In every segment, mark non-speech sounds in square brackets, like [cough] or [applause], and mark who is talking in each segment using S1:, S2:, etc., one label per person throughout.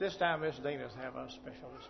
S1: This time, Miss Dina's having a special this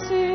S2: Consider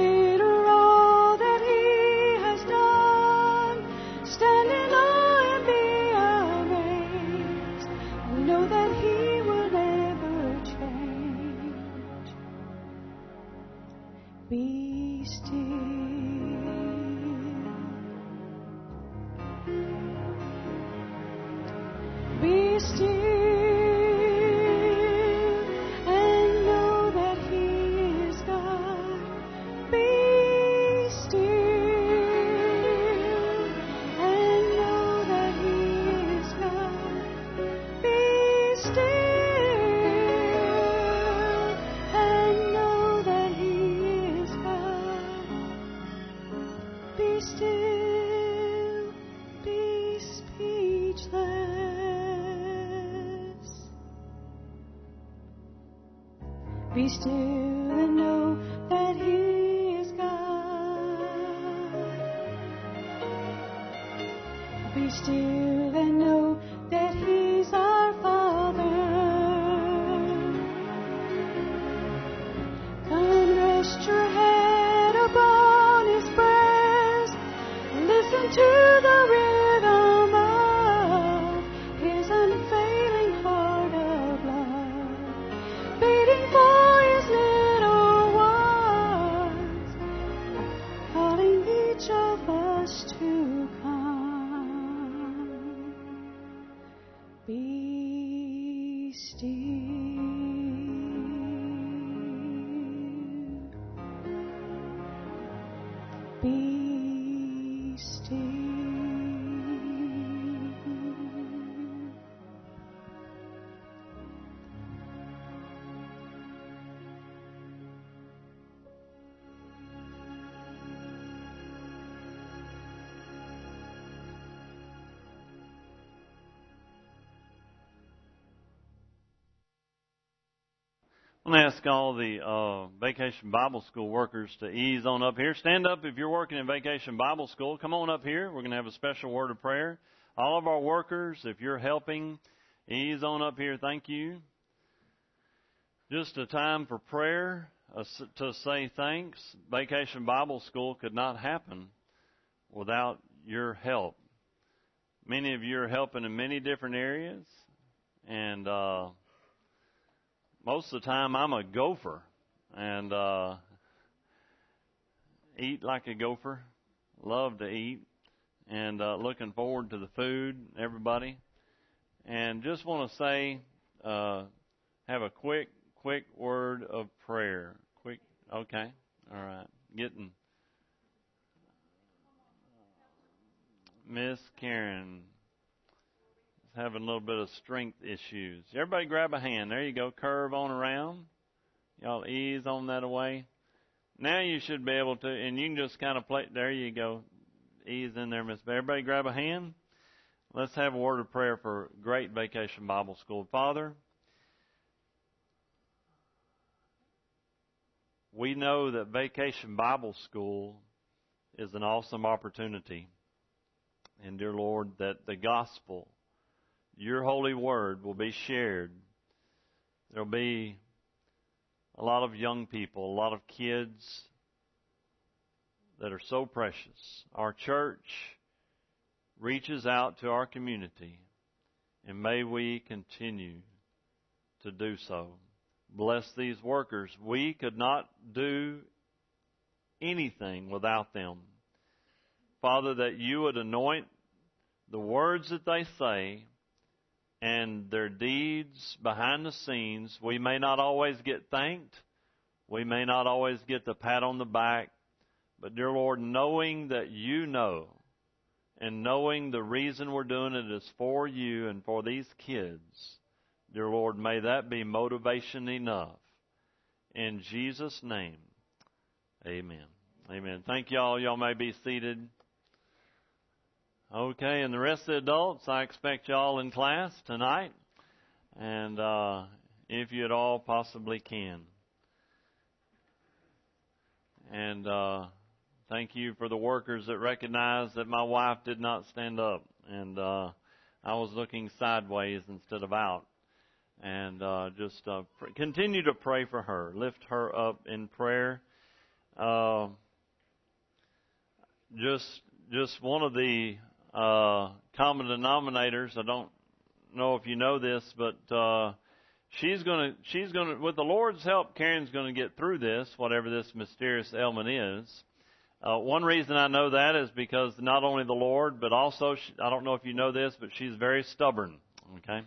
S2: to
S3: ask all the uh, Vacation Bible School workers to ease on up here. Stand up if you're working in Vacation Bible School. Come on up here. We're going to have a special word of prayer. All of our workers, if you're helping, ease on up here. Thank you. Just a time for prayer, uh, to say thanks. Vacation Bible School could not happen without your help. Many of you are helping in many different areas, and uh, most of the time I'm a gopher and uh eat like a gopher. Love to eat and uh looking forward to the food, everybody. And just want to say uh have a quick quick word of prayer. Quick okay. All right. Getting Miss Karen having a little bit of strength issues. Everybody grab a hand. There you go. Curve on around. Y'all ease on that away. Now you should be able to, and you can just kind of play. There you go. Ease in there, Miss. Everybody grab a hand. Let's have a word of prayer for Great Vacation Bible School. Father, we know that Vacation Bible School is an awesome opportunity. And dear Lord, that the gospel, your holy word will be shared. There'll be a lot of young people, a lot of kids that are so precious. Our church reaches out to our community, and may we continue to do so. Bless these workers. We could not do anything without them. Father, that you would anoint the words that they say and their deeds behind the scenes. We may not always get thanked. We may not always get the pat on the back. But dear Lord, knowing that you know and knowing the reason we're doing it is for you and for these kids, dear Lord, may that be motivation enough. In Jesus' name, amen. Amen. Thank y'all. Y'all may be seated. Okay, and the rest of the adults, I expect y'all in class tonight. And uh, if you at all possibly can. And uh, thank you for the workers that recognize that my wife did not stand up. And uh, I was looking sideways instead of out. And uh, just uh, pr- continue to pray for her. Lift her up in prayer. Uh, just just one of the uh, common denominators. I don't know if you know this, but uh, she's going to she's going to with the Lord's help, Karen's going to get through this, whatever this mysterious ailment is. Uh, one reason I know that is because not only the Lord, but also she, I don't know if you know this, but she's very stubborn. Okay,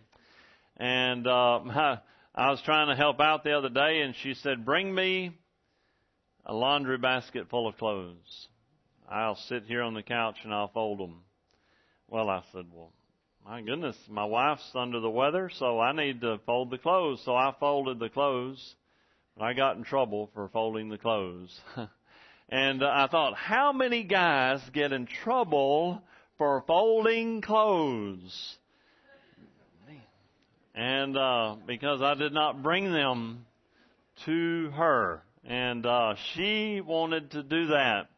S3: and uh, I, [laughs] I was trying to help out the other day, and she said, "Bring me a laundry basket full of clothes." I'll sit here on the couch and I'll fold them. Well, I said, well, my goodness, my wife's under the weather, so I need to fold the clothes. So I folded the clothes. But I got in trouble for folding the clothes. [laughs] and uh, I thought, how many guys get in trouble for folding clothes? And uh, because I did not bring them to her. And uh, she wanted to do that.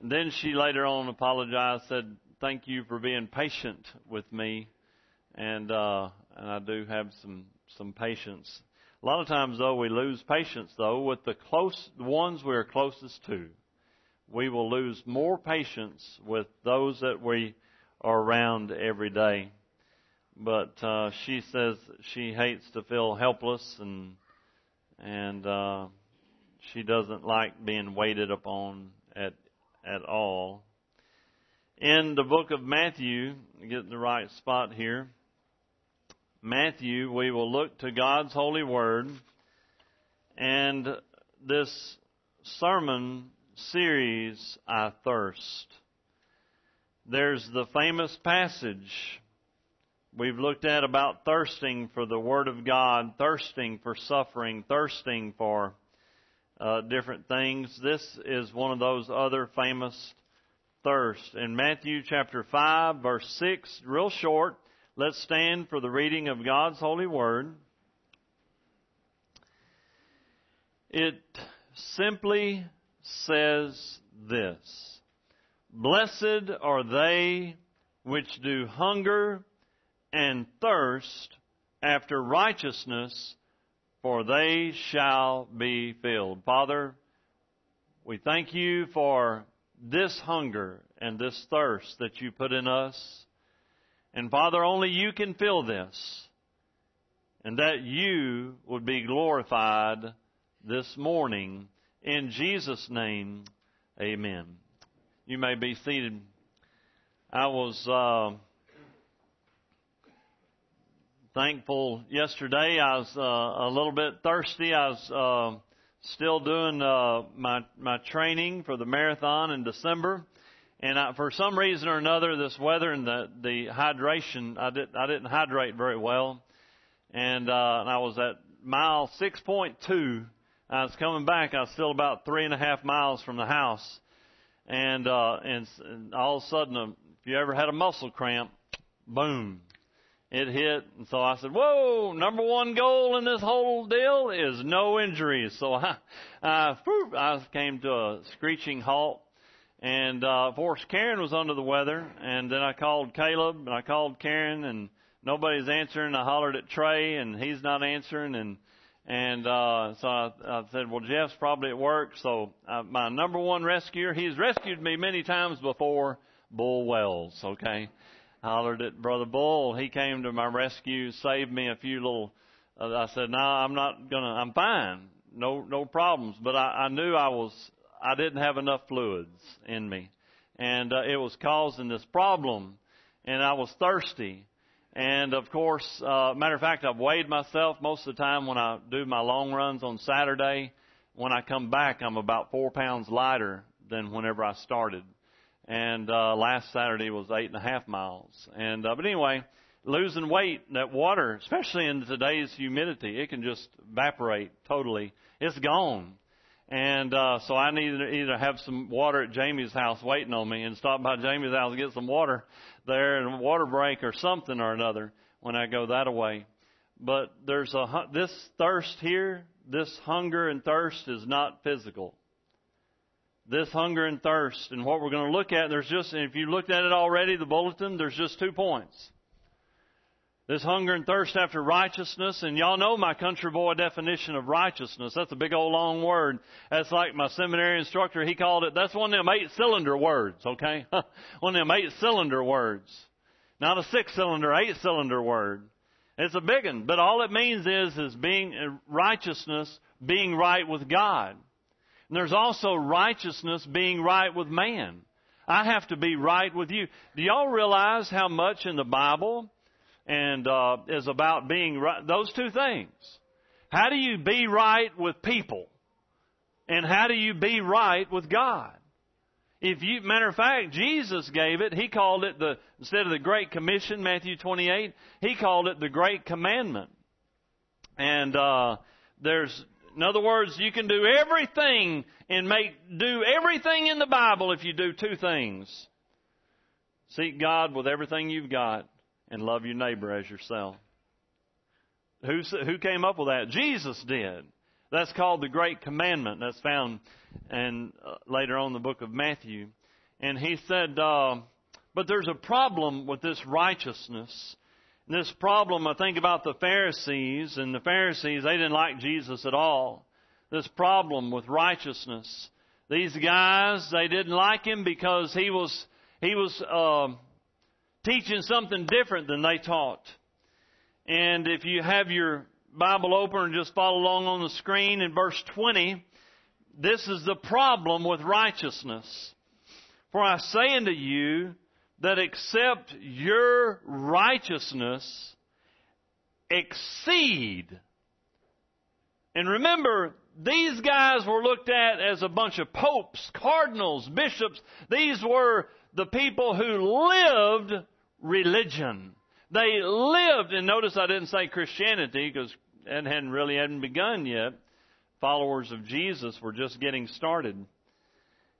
S3: Then she later on apologized, said, "Thank you for being patient with me," and uh, and I do have some some patience. A lot of times, though, we lose patience though with the close the ones we are closest to. We will lose more patience with those that we are around every day. But uh, she says she hates to feel helpless and and uh, she doesn't like being waited upon at at all. In the book of Matthew, get the right spot here. Matthew, we will look to God's holy word and this sermon series, I Thirst. There's the famous passage we've looked at about thirsting for the Word of God, thirsting for suffering, thirsting for uh, different things. This is one of those other famous thirst. In Matthew chapter 5, verse 6, real short, let's stand for the reading of God's holy word. It simply says this Blessed are they which do hunger and thirst after righteousness, for they shall be filled. Father, we thank you for this hunger and this thirst that you put in us. And Father, only you can fill this. And that you would be glorified this morning. In Jesus' name, amen. You may be seated. I was, uh, thankful yesterday. I was uh, a little bit thirsty. I was uh, still doing uh, my my training for the marathon in December, and I, for some reason or another, this weather and the the hydration, I did I didn't hydrate very well, and, uh, and I was at mile six point two. I was coming back. I was still about three and a half miles from the house, and uh, and, and all of a sudden, if you ever had a muscle cramp, boom, it hit, and so I said, "Whoa! Number one goal in this whole deal is no injuries." So [laughs] I, I, whew, I came to a screeching halt, and uh, of course Karen was under the weather, and then I called Caleb, and I called Karen, and nobody's answering. I hollered at Trey, and he's not answering, and And uh, so I, I said, well, Jeff's probably at work. So uh, my number one rescuer, he's rescued me many times before, Bull Wells. Okay, I hollered at Brother Bull. He came to my rescue, saved me a few little. Uh, I said, no, I'm not gonna. I'm fine. No, no problems. But I, I knew I was. I didn't have enough fluids in me, and uh, it was causing this problem. And I was thirsty and of course, uh, matter of fact, I've weighed myself most of the time when I do my long runs on Saturday. When I come back, I'm about four pounds lighter than whenever I started. And uh, last Saturday was eight and a half miles. And uh, but anyway, losing weight, that water, especially in today's humidity, it can just evaporate totally. It's gone. And uh, so I need to either have some water at Jamie's house waiting on me and stop by Jamie's house and get some water there and a water break or something or another when I go that way. But there's a this thirst here, this hunger and thirst is not physical. This hunger and thirst, and what we're going to look at, there's just, if you looked at it already, the bulletin, there's just two points. This hunger and thirst after righteousness, and y'all know my country boy definition of righteousness. That's a big old long word. That's like my seminary instructor, he called it, that's one of them eight cylinder words, okay? [laughs] one of them eight cylinder words. Not a six cylinder, eight cylinder word. It's a big one, but all it means is, is being uh, righteousness, being right with God. And there's also righteousness being right with man. I have to be right with you. Do y'all realize how much in the Bible and uh, is about being right. Those two things. How do you be right with people? And how do you be right with God? If you, matter of fact, Jesus gave it. He called it the instead of the Great Commission, Matthew 28. He called it the Great Commandment. And uh, there's, in other words, you can do everything and make do everything in the Bible if you do two things: seek God with everything you've got, and love your neighbor as yourself. Who, who came up with that? Jesus did. That's called the Great Commandment. That's found and uh, later on in the book of Matthew. And he said, uh, but there's a problem with this righteousness. This problem, I think about the Pharisees, and the Pharisees, they didn't like Jesus at all. This problem with righteousness. These guys, they didn't like him because he was, he was, uh, teaching something different than they taught. And if you have your Bible open and just follow along on the screen in verse 20, this is the problem with righteousness. For I say unto you that except your righteousness exceed. And remember, these guys were looked at as a bunch of popes, cardinals, bishops. These were the people who lived religion. They lived, and notice I didn't say Christianity because it hadn't really hadn't begun yet. Followers of Jesus were just getting started.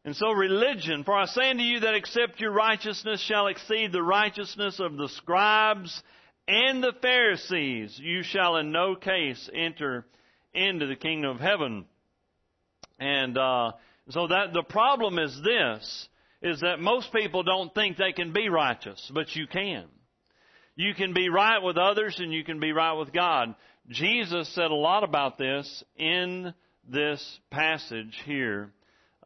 S3: And so religion, for I say unto you that except your righteousness shall exceed the righteousness of the scribes and the Pharisees, you shall in no case enter into the kingdom of heaven. And uh, so that the problem is this: is that most people don't think they can be righteous, but you can. You can be right with others and you can be right with God. Jesus said a lot about this in this passage here,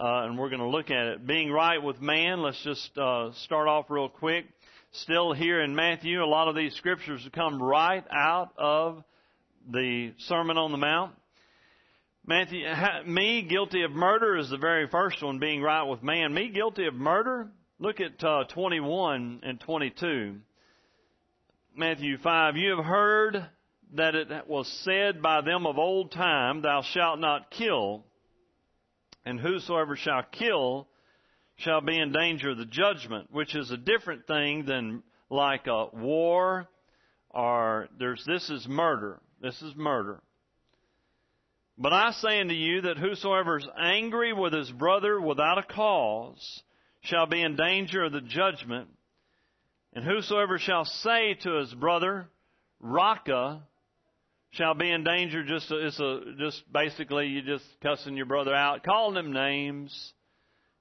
S3: uh, and we're going to look at it. Being right with man, let's just uh, start off real quick. Still here in Matthew, a lot of these scriptures come right out of the Sermon on the Mount. Matthew, me guilty of murder is the very first one, being right with man. Me guilty of murder? Look at uh, 21 and 22. Matthew 5, you have heard that it was said by them of old time, Thou shalt not kill, and whosoever shall kill shall be in danger of the judgment, which is a different thing than like a war or there's this is murder. This is murder. But I say unto you that whosoever is angry with his brother without a cause shall be in danger of the judgment. And whosoever shall say to his brother, Raca, shall be in danger. Just it's a just basically you just cussing your brother out, calling them names.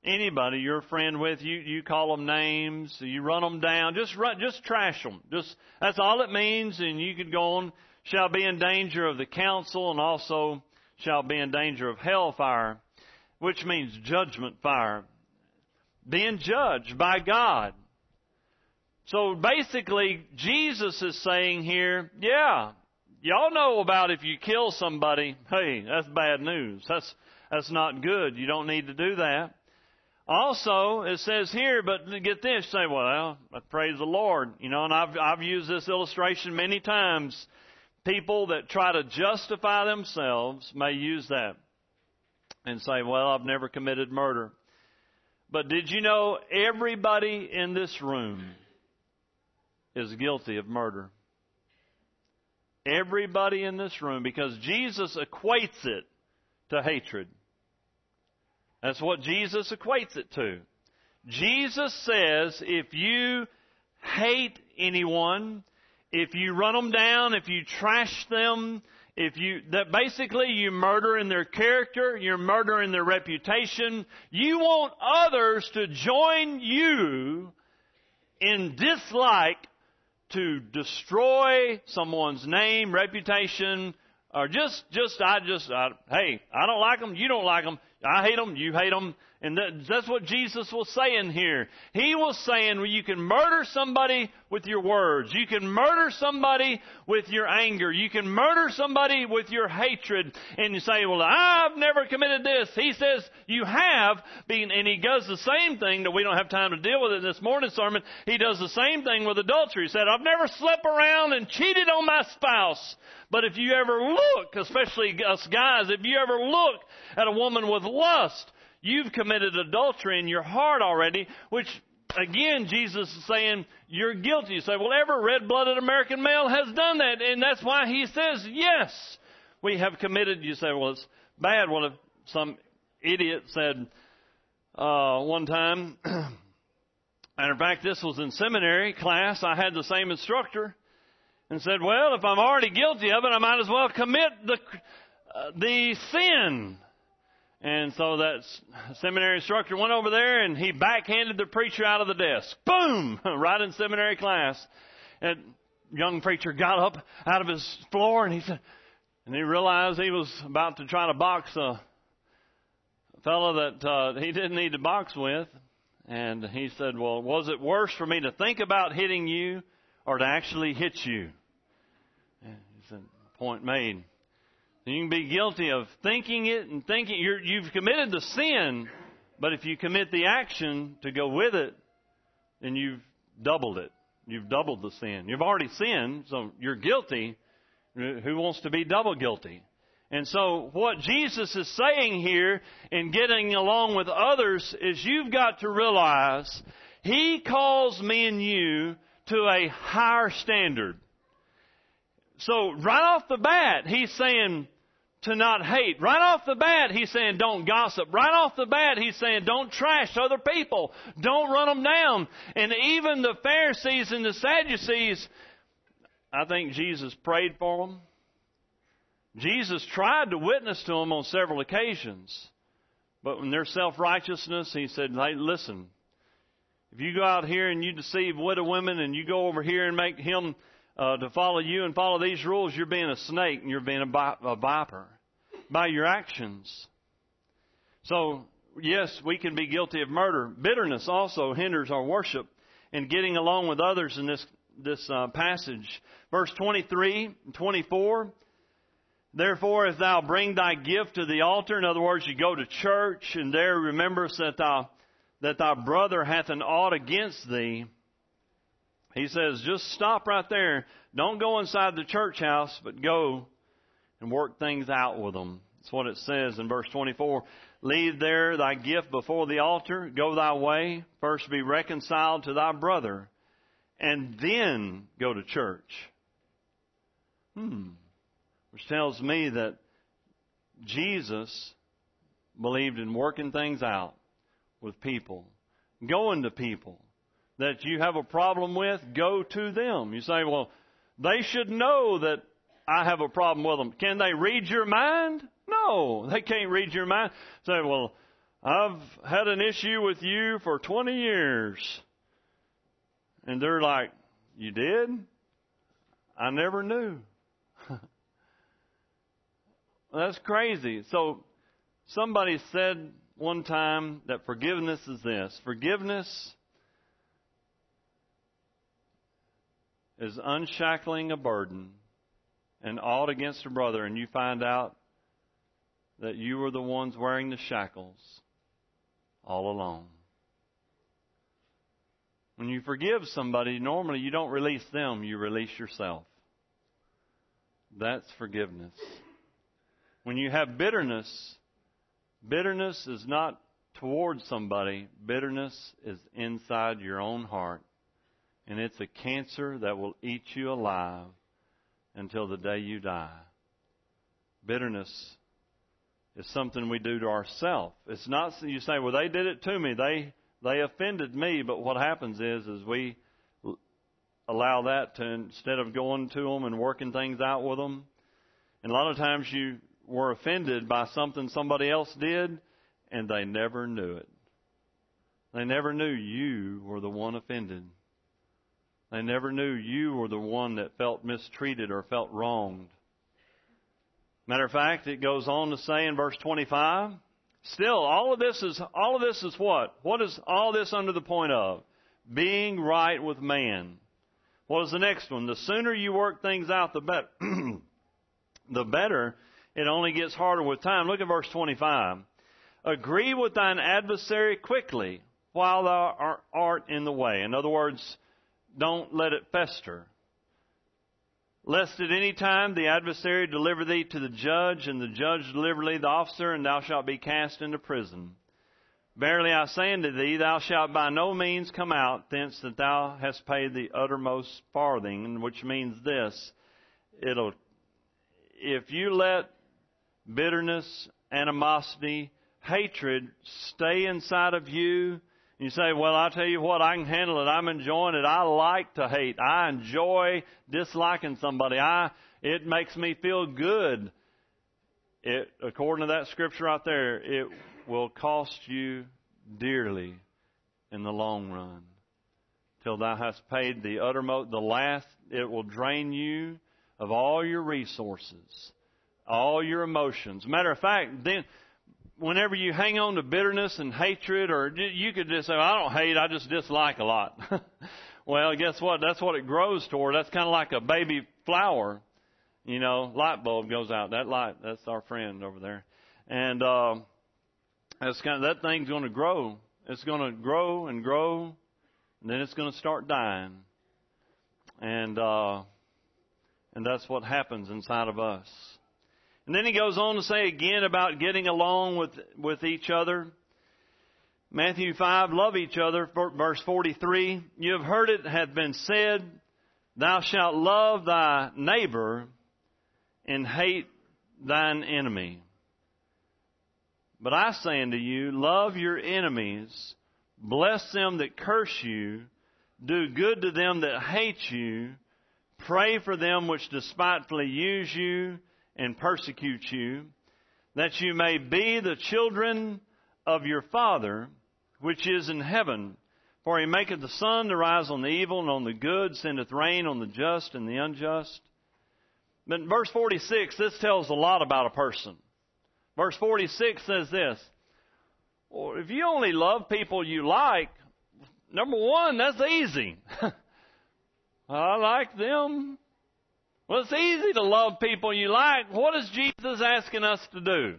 S3: Anybody you're a friend with, you you call them names, you run them down, just run, just trash them. Just that's all it means, and you could go on shall be in danger of the council and also shall be in danger of hellfire, which means judgment fire. Being judged by God. So basically, Jesus is saying here, yeah, y'all know about if you kill somebody, hey, that's bad news. That's, that's not good. You don't need to do that. Also, it says here, but get this, say, well, praise the Lord. You know, and I've, I've used this illustration many times. People that try to justify themselves may use that and say, well, I've never committed murder. But did you know everybody in this room is guilty of murder? Everybody in this room, because Jesus equates it to hatred. That's what Jesus equates it to. Jesus says if you hate anyone, if you run them down, if you trash them, if you, that basically you murder in their character, you're murdering their reputation, you want others to join you in dislike to destroy someone's name, reputation, or just, just, I just, I, hey, I don't like them, you don't like them, I hate them, you hate them. And that's what Jesus was saying here. He was saying well, you can murder somebody with your words. You can murder somebody with your anger. You can murder somebody with your hatred. And you say, well, I've never committed this. He says you have, and he does the same thing that we don't have time to deal with in this morning sermon. He does the same thing with adultery. He said, I've never slept around and cheated on my spouse. But if you ever look, especially us guys, if you ever look at a woman with lust, you've committed adultery in your heart already, which again, Jesus is saying you're guilty. You say, well, every red-blooded American male has done that, and that's why he says, yes, we have committed. You say, well, it's bad. Well, if some idiot said uh, one time, [clears throat] and in fact, this was in seminary class. I had the same instructor, and said, well, if I'm already guilty of it, I might as well commit the uh, the sin. And so that seminary instructor went over there and he backhanded the preacher out of the desk. Boom! [laughs] Right in seminary class. And young preacher got up out of his floor and he said, and he realized he was about to try to box a fellow that uh, he didn't need to box with. And he said, well, was it worse for me to think about hitting you or to actually hit you? And he said, point made. You can be guilty of thinking it and thinking you you've committed the sin, but if you commit the action to go with it, then you've doubled it. You've doubled the sin. You've already sinned, so you're guilty. Who wants to be double guilty? And so what Jesus is saying here in getting along with others is you've got to realize He calls me and you to a higher standard. So right off the bat, he's saying to not hate. Right off the bat, he's saying don't gossip. Right off the bat, he's saying don't trash other people. Don't run them down. And even the Pharisees and the Sadducees, I think Jesus prayed for them. Jesus tried to witness to them on several occasions. But in their self-righteousness, he said, hey, listen, if you go out here and you deceive widow women and you go over here and make him uh, to follow you and follow these rules, you're being a snake and you're being a, a viper by your actions. So, yes, we can be guilty of murder. Bitterness also hinders our worship and getting along with others in this this uh, passage. Verse 23 and 24. Therefore, if thou bring thy gift to the altar, in other words, you go to church and there rememberest that thou that thy brother hath an ought against thee, he says, just stop right there. Don't go inside the church house, but go and work things out with them. That's what it says in verse 24. Leave there thy gift before the altar. Go thy way. First be reconciled to thy brother, and then go to church. Hmm. Which tells me that Jesus believed in working things out with people, going to people that you have a problem with, go to them. You say, well, they should know that I have a problem with them. Can they read your mind? No, they can't read your mind. Say, well, I've had an issue with you for 20 years. And they're like, you did? I never knew. [laughs] That's crazy. So somebody said one time that forgiveness is this. Forgiveness is unshackling a burden and ought against a brother, and you find out that you were the ones wearing the shackles all along. When you forgive somebody, normally you don't release them, you release yourself. That's forgiveness. When you have bitterness, bitterness is not towards somebody, bitterness is inside your own heart. And it's a cancer that will eat you alive until the day you die. Bitterness is something we do to ourselves. It's not you say, well, they did it to me. They they offended me. But what happens is, is we allow that to instead of going to them and working things out with them. And a lot of times you were offended by something somebody else did, and they never knew it. They never knew you were the one offended. They never knew you were the one that felt mistreated or felt wronged. Matter of fact, it goes on to say in verse 25, still all of this is all of this is what? What is all this under the point of? Being right with man. What is the next one? The sooner you work things out, the better. [clears throat] the better. It only gets harder with time. Look at verse 25. Agree with thine adversary quickly while thou art in the way. In other words, don't let it fester. Lest at any time the adversary deliver thee to the judge, and the judge deliver thee the officer, and thou shalt be cast into prison. Verily I say unto thee, thou shalt by no means come out thence that thou hast paid the uttermost farthing, which means this. It'll, if you let bitterness, animosity, hatred stay inside of you, you say, well, I'll tell you what, I can handle it. I'm enjoying it. I like to hate. I enjoy disliking somebody. I, it makes me feel good. It, according to that scripture right there, it will cost you dearly in the long run. Till thou hast paid the uttermost, the last, it will drain you of all your resources, all your emotions. Matter of fact, then, whenever you hang on to bitterness and hatred, or you could just say, I don't hate, I just dislike a lot. [laughs] well, guess what? That's what it grows toward. That's kind of like a baby flower. You know, light bulb goes out. That light, that's our friend over there. And, uh, that's kind of, that thing's going to grow. It's going to grow and grow, and then it's going to start dying. And, uh, and that's what happens inside of us. And then he goes on to say again about getting along with, with each other. Matthew 5, love each other, verse 43. You have heard it hath been said, Thou shalt love thy neighbor and hate thine enemy. But I say unto you, love your enemies, bless them that curse you, do good to them that hate you, pray for them which despitefully use you, and persecute you, that you may be the children of your Father which is in heaven. For he maketh the sun to rise on the evil and on the good, sendeth rain on the just and the unjust. But in verse 46, this tells a lot about a person. Verse 46 says this well, if you only love people you like, number one, that's easy. [laughs] I like them. Well, it's easy to love people you like. What is Jesus asking us to do?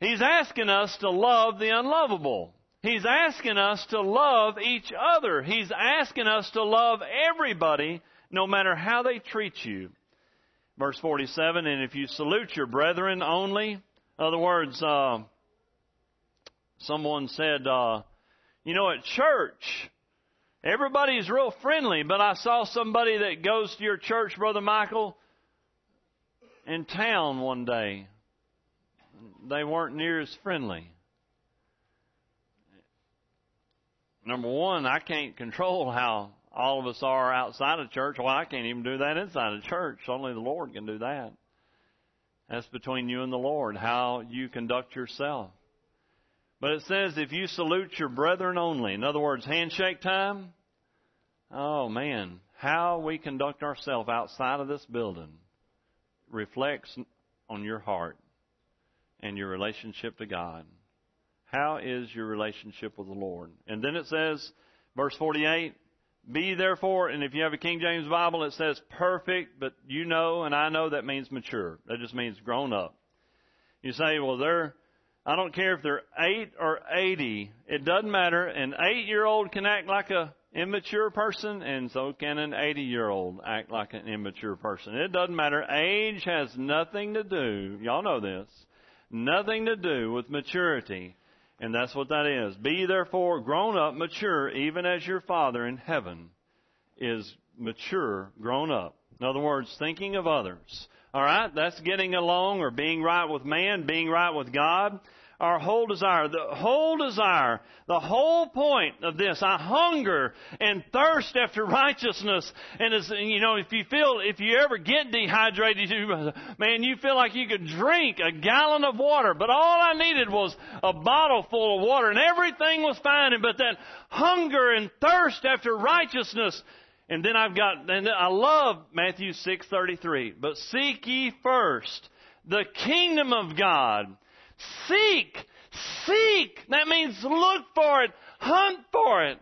S3: He's asking us to love the unlovable. He's asking us to love each other. He's asking us to love everybody, no matter how they treat you. Verse 47, and if you salute your brethren only, in other words, uh, someone said, uh, you know, at church, Everybody's real friendly, but I saw somebody that goes to your church, Brother Michael, in town one day. They weren't near as friendly. Number one, I can't control how all of us are outside of church. Well, I can't even do that inside of church. Only the Lord can do that. That's between you and the Lord, how you conduct yourself. But it says if you salute your brethren only, in other words, handshake time, oh man, how we conduct ourselves outside of this building reflects on your heart and your relationship to God. How is your relationship with the Lord? And then it says, verse 48, be therefore, and if you have a King James Bible, it says perfect, but you know and I know that means mature. That just means grown up. You say, well, they're, I don't care if they're 8 or 80. It doesn't matter. An 8 year old can act like a immature person, and so can an 80 year old act like an immature person. It doesn't matter. Age has nothing to do, y'all know this, nothing to do with maturity. And that's what that is. Be therefore grown up, mature, even as your Father in heaven is mature, grown up. In other words, thinking of others. Alright, that's getting along or being right with man, being right with God our whole desire. The whole desire, the whole point of this, I hunger and thirst after righteousness. And as, you know, if you feel, if you ever get dehydrated, you, man, you feel like you could drink a gallon of water. But all I needed was a bottle full of water and everything was fine. But that hunger and thirst after righteousness, and then I've got, and I love Matthew 6:33. But seek ye first the kingdom of God Seek. Seek. That means look for it. Hunt for it.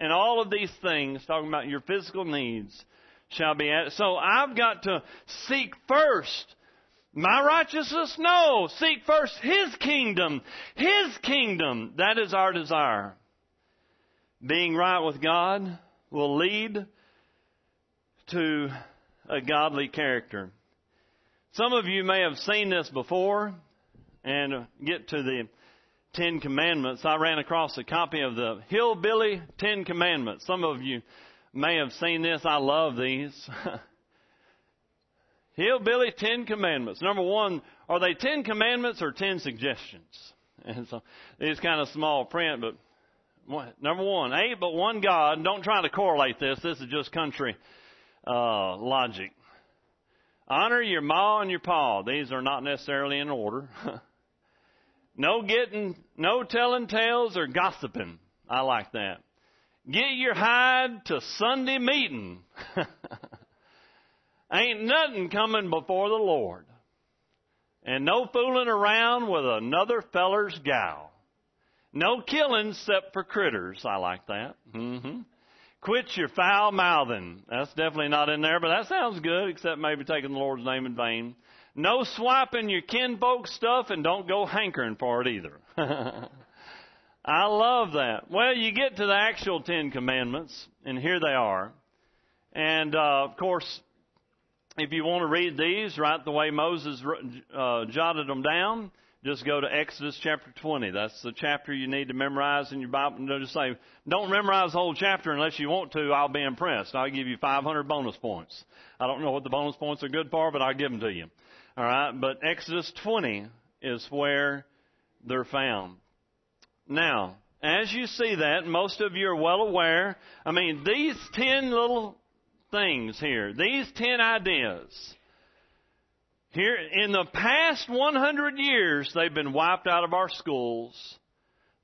S3: And all of these things, talking about your physical needs, shall be added. So I've got to seek first my righteousness? No. Seek first His kingdom. His kingdom. That is our desire. Being right with God will lead to a godly character. Some of you may have seen this before and get to the Ten Commandments, I ran across a copy of the Hillbilly Ten Commandments. Some of you may have seen this. I love these. [laughs] Hillbilly Ten Commandments. Number one, are they Ten Commandments or Ten Suggestions? [laughs] And so it's kind of small print, but number one, eight but one God. Don't try to correlate this. This is just country uh, logic. Honor your ma and your pa. These are not necessarily in order. [laughs] No getting, no telling tales or gossiping. I like that. Get your hide to Sunday meeting. [laughs] Ain't nothing coming before the Lord. And no fooling around with another feller's gal. No killing except for critters. I like that. Mm-hmm. Quit your foul mouthing. That's definitely not in there, but that sounds good, except maybe taking the Lord's name in vain. No swiping your kinfolk stuff and don't go hankering for it either. [laughs] I love that. Well, you get to the actual Ten Commandments, and here they are. And, uh, of course, if you want to read these right the way Moses uh, jotted them down, just go to Exodus chapter 20. That's the chapter you need to memorize in your Bible. Don't just say, don't memorize the whole chapter unless you want to. I'll be impressed. I'll give you 500 bonus points. I don't know what the bonus points are good for, but I'll give them to you. All right, but Exodus 20 is where they're found. Now, as you see that, most of you are well aware. I mean, these 10 little things here, these 10 ideas, here, in the past 100 years, they've been wiped out of our schools.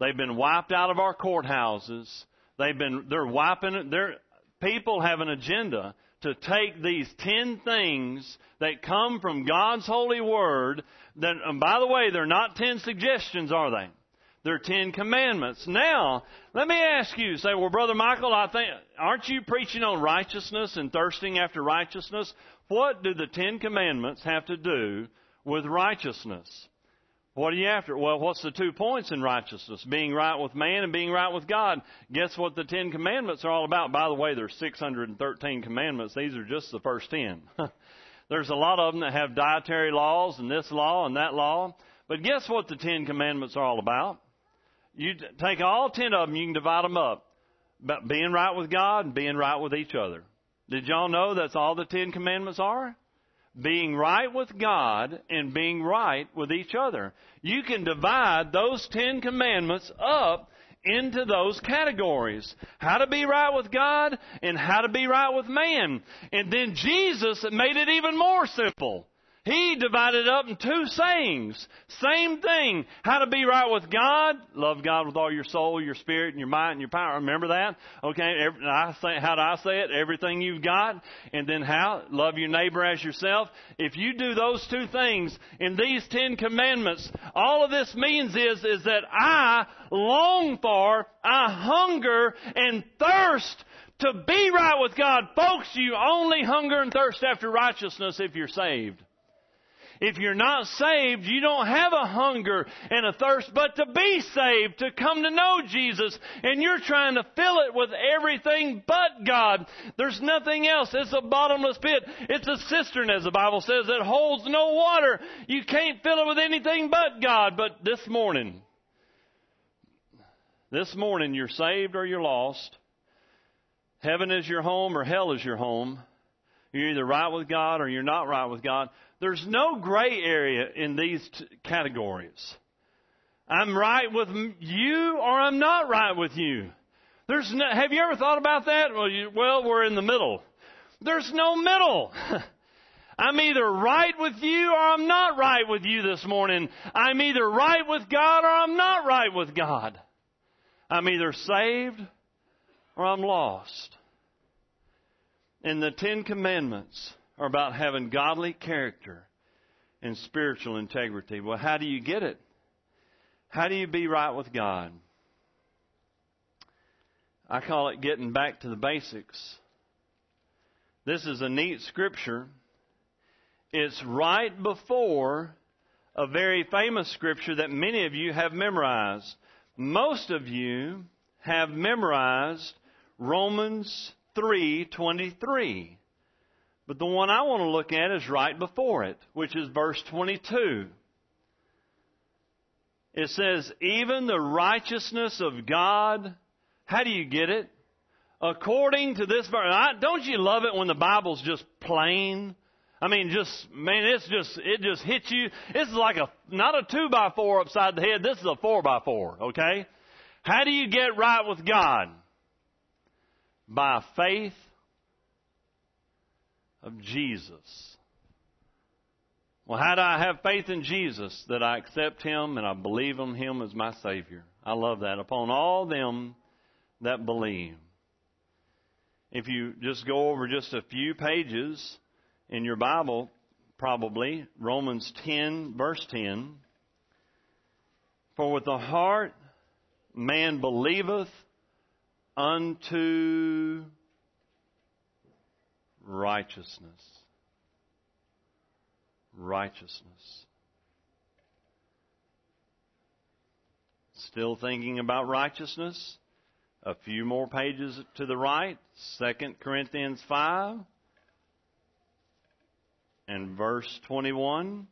S3: They've been wiped out of our courthouses. They've been, they're wiping, they're, people have an agenda to take these ten things that come from God's holy word. That, and by the way, they're not ten suggestions, are they? They're ten commandments. Now, let me ask you, say, well, Brother Michael, I think, aren't you preaching on righteousness and thirsting after righteousness? What do the ten commandments have to do with righteousness? What are you after? Well, what's the two points in righteousness? Being right with man and being right with God. Guess what the Ten Commandments are all about? By the way, there's 613 commandments. These are just the first ten. [laughs] there's a lot of them that have dietary laws and this law and that law. But guess what the Ten Commandments are all about? You take all ten of them, you can divide them up. About being right with God and being right with each other. Did y'all know that's all the Ten Commandments are? being right with God and being right with each other. You can divide those Ten Commandments up into those categories. How to be right with God and how to be right with man. And then Jesus made it even more simple. He divided it up in two sayings. Same thing. How to be right with God. Love God with all your soul, your spirit, and your mind, and your power. Remember that? Okay. I say, how do I say it? Everything you've got. And then how? Love your neighbor as yourself. If you do those two things in these Ten Commandments, all of this means is, is that I long for, I hunger and thirst to be right with God. Folks, you only hunger and thirst after righteousness if you're saved. If you're not saved, you don't have a hunger and a thirst, but to be saved, to come to know Jesus, and you're trying to fill it with everything but God. There's nothing else. It's a bottomless pit. It's a cistern, as the Bible says, that holds no water. You can't fill it with anything but God. But this morning, this morning, you're saved or you're lost. Heaven is your home or hell is your home. You're either right with God or you're not right with God. There's no gray area in these t- categories. I'm right with you or I'm not right with you. There's no, have you ever thought about that? Well, you, well, we're in the middle. There's no middle. [laughs] I'm either right with you or I'm not right with you this morning. I'm either right with God or I'm not right with God. I'm either saved or I'm lost. In the Ten Commandments are about having godly character and spiritual integrity. Well, how do you get it? How do you be right with God? I call it getting back to the basics. This is a neat scripture. It's right before a very famous scripture that many of you have memorized. Most of you have memorized Romans 3:23. But the one I want to look at is right before it, which is verse 22. It says, even the righteousness of God, how do you get it? According to this verse. Don't you love it when the Bible's just plain? I mean, just, man, it's just, it just hits you. This is like a, not a two by four upside the head. This is a four by four, okay? How do you get right with God? By faith of Jesus. Well, how do I have faith in Jesus? That I accept Him and I believe in Him as my Savior. I love that. Upon all them that believe. If you just go over just a few pages in your Bible, probably, Romans 10, verse 10. For with the heart man believeth unto righteousness. Righteousness. Still thinking about righteousness? A few more pages to the right, 2 Corinthians 5 and verse 21.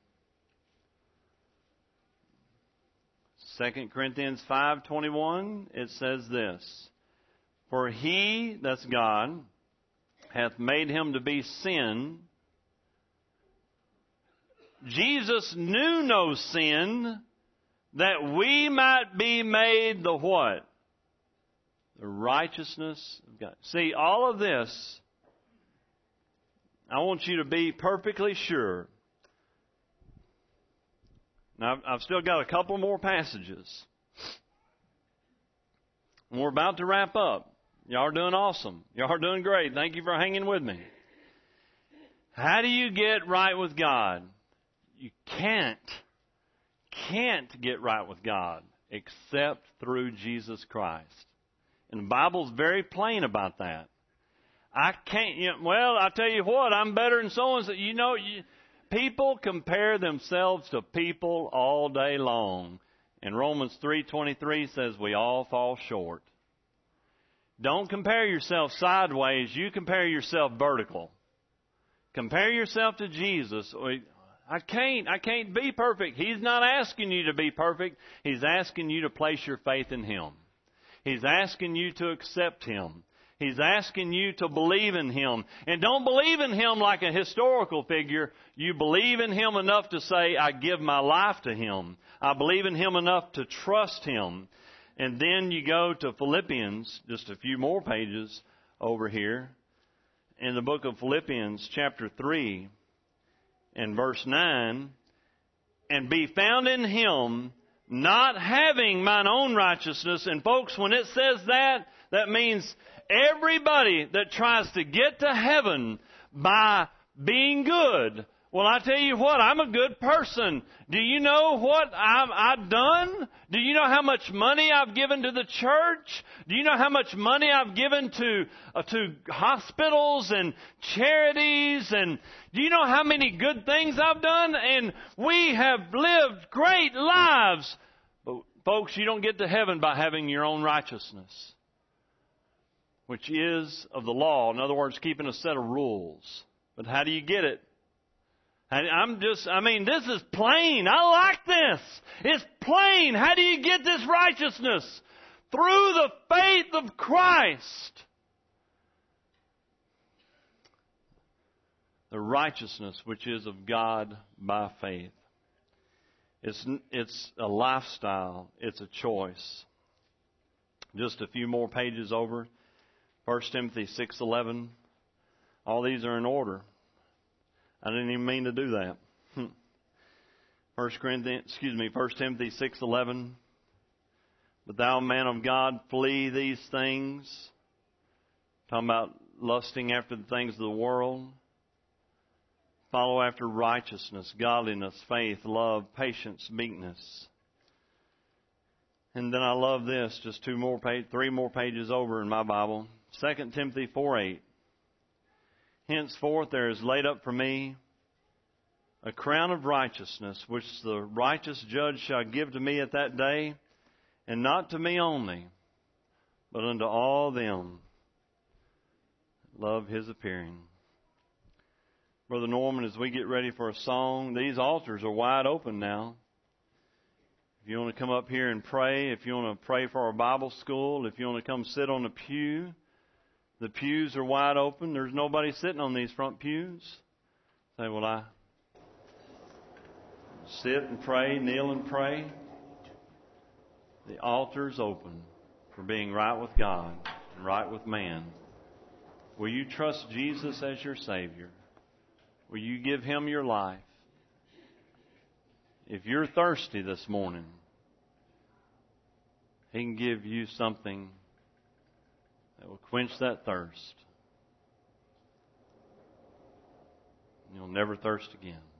S3: 2 Corinthians 5:21 it says this For he that's God hath made him to be sin. Jesus knew no sin that we might be made the what? The righteousness of God. See, all of this, I want you to be perfectly sure. Now, I've still got a couple more passages. We're about to wrap up. Y'all are doing awesome. Y'all are doing great. Thank you for hanging with me. How do you get right with God? You can't, can't get right with God except through Jesus Christ. And the Bible's very plain about that. I can't, you know, well, I tell you what, I'm better than so and so. You know, you, people compare themselves to people all day long. And Romans 3.23 says we all fall short. Don't compare yourself sideways. You compare yourself vertical. Compare yourself to Jesus. I can't, I can't be perfect. He's not asking you to be perfect. He's asking you to place your faith in Him. He's asking you to accept Him. He's asking you to believe in Him. And don't believe in Him like a historical figure. You believe in Him enough to say, I give my life to Him. I believe in Him enough to trust Him. And then you go to Philippians, just a few more pages over here, in the book of Philippians, chapter 3. and verse 9, and be found in him, not having mine own righteousness. And folks, when it says that, that means everybody that tries to get to heaven by being good well, I tell you what, I'm a good person. Do you know what I've, I've, done? Do you know how much money I've given to the church? Do you know how much money I've given to uh, to hospitals and charities? And do you know how many good things I've done? And we have lived great lives. But folks, you don't get to heaven by having your own righteousness, which is of the law. In other words, keeping a set of rules. But how do you get it? I'm just, I mean, this is plain. I like this. It's plain. How do you get this righteousness? Through the faith of Christ. The righteousness which is of God by faith. It's, it's a lifestyle. It's a choice. Just a few more pages over. 1 Timothy 6.11. All these are in order. I didn't even mean to do that. Hmm. First Corinthians, excuse me, First Timothy six eleven. But thou, man of God, flee these things. Talking about lusting after the things of the world. Follow after righteousness, godliness, faith, love, patience, meekness. And then I love this, just two more page, three more pages over in my Bible. Second Timothy four eight. Henceforth there is laid up for me a crown of righteousness, which the righteous judge shall give to me at that day, and not to me only, but unto all them that love his appearing. Brother Norman, as we get ready for a song, these altars are wide open now. If you want to come up here and pray, if you want to pray for our Bible school, if you want to come sit on the pew, the pews are wide open. There's nobody sitting on these front pews. Say, well, I sit and pray, kneel and pray. The altar's open for being right with God and right with man. Will you trust Jesus as your Savior? Will you give Him your life? If you're thirsty this morning, He can give you something that will quench that thirst. You'll never thirst again.